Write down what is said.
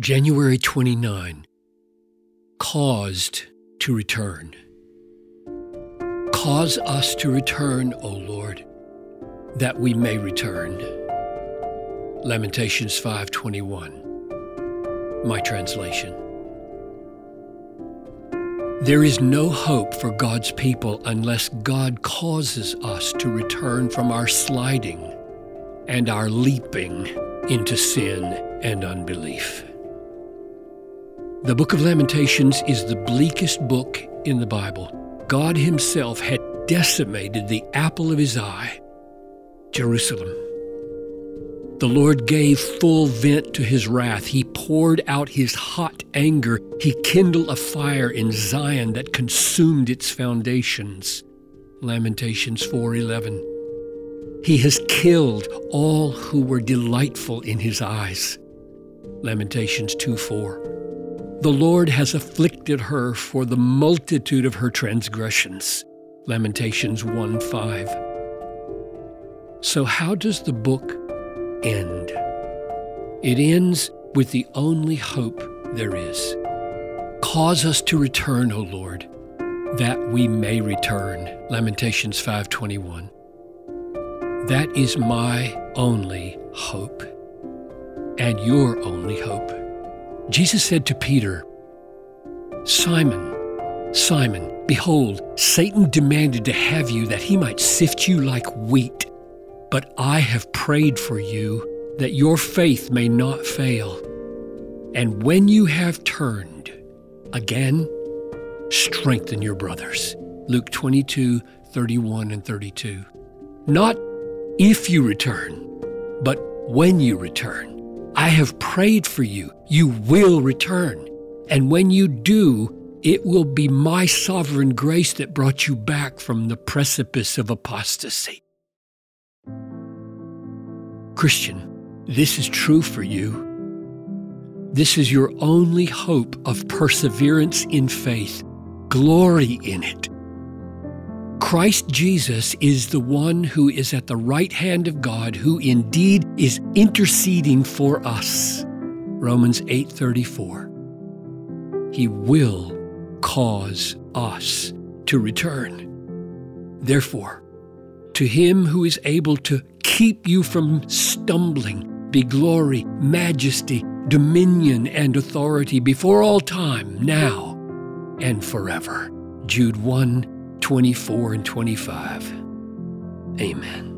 January 29. Caused to return. Cause us to return, O Lord, that we may return. Lamentations 5:21. My translation. There is no hope for God's people unless God causes us to return from our sliding and our leaping into sin and unbelief. The book of Lamentations is the bleakest book in the Bible. God Himself had decimated the apple of His eye, Jerusalem. The Lord gave full vent to His wrath. He poured out His hot anger. He kindled a fire in Zion that consumed its foundations. Lamentations 4:11. He has killed all who were delightful in his eyes. Lamentations 2 4. The Lord has afflicted her for the multitude of her transgressions. Lamentations 1 5. So, how does the book end? It ends with the only hope there is. Cause us to return, O Lord, that we may return. Lamentations 5:21. That is my only hope and your only hope. Jesus said to Peter, Simon, Simon, behold, Satan demanded to have you that he might sift you like wheat. But I have prayed for you that your faith may not fail. And when you have turned, again, strengthen your brothers. Luke 22, 31 and 32. Not if you return, but when you return. I have prayed for you. You will return. And when you do, it will be my sovereign grace that brought you back from the precipice of apostasy. Christian, this is true for you. This is your only hope of perseverance in faith. Glory in it. Christ Jesus is the one who is at the right hand of God, who indeed is interceding for us. Romans 8:34. He will cause us to return. Therefore, to him who is able to keep you from stumbling be glory, majesty, dominion, and authority before all time, now and forever. Jude 1 24 and 25. Amen.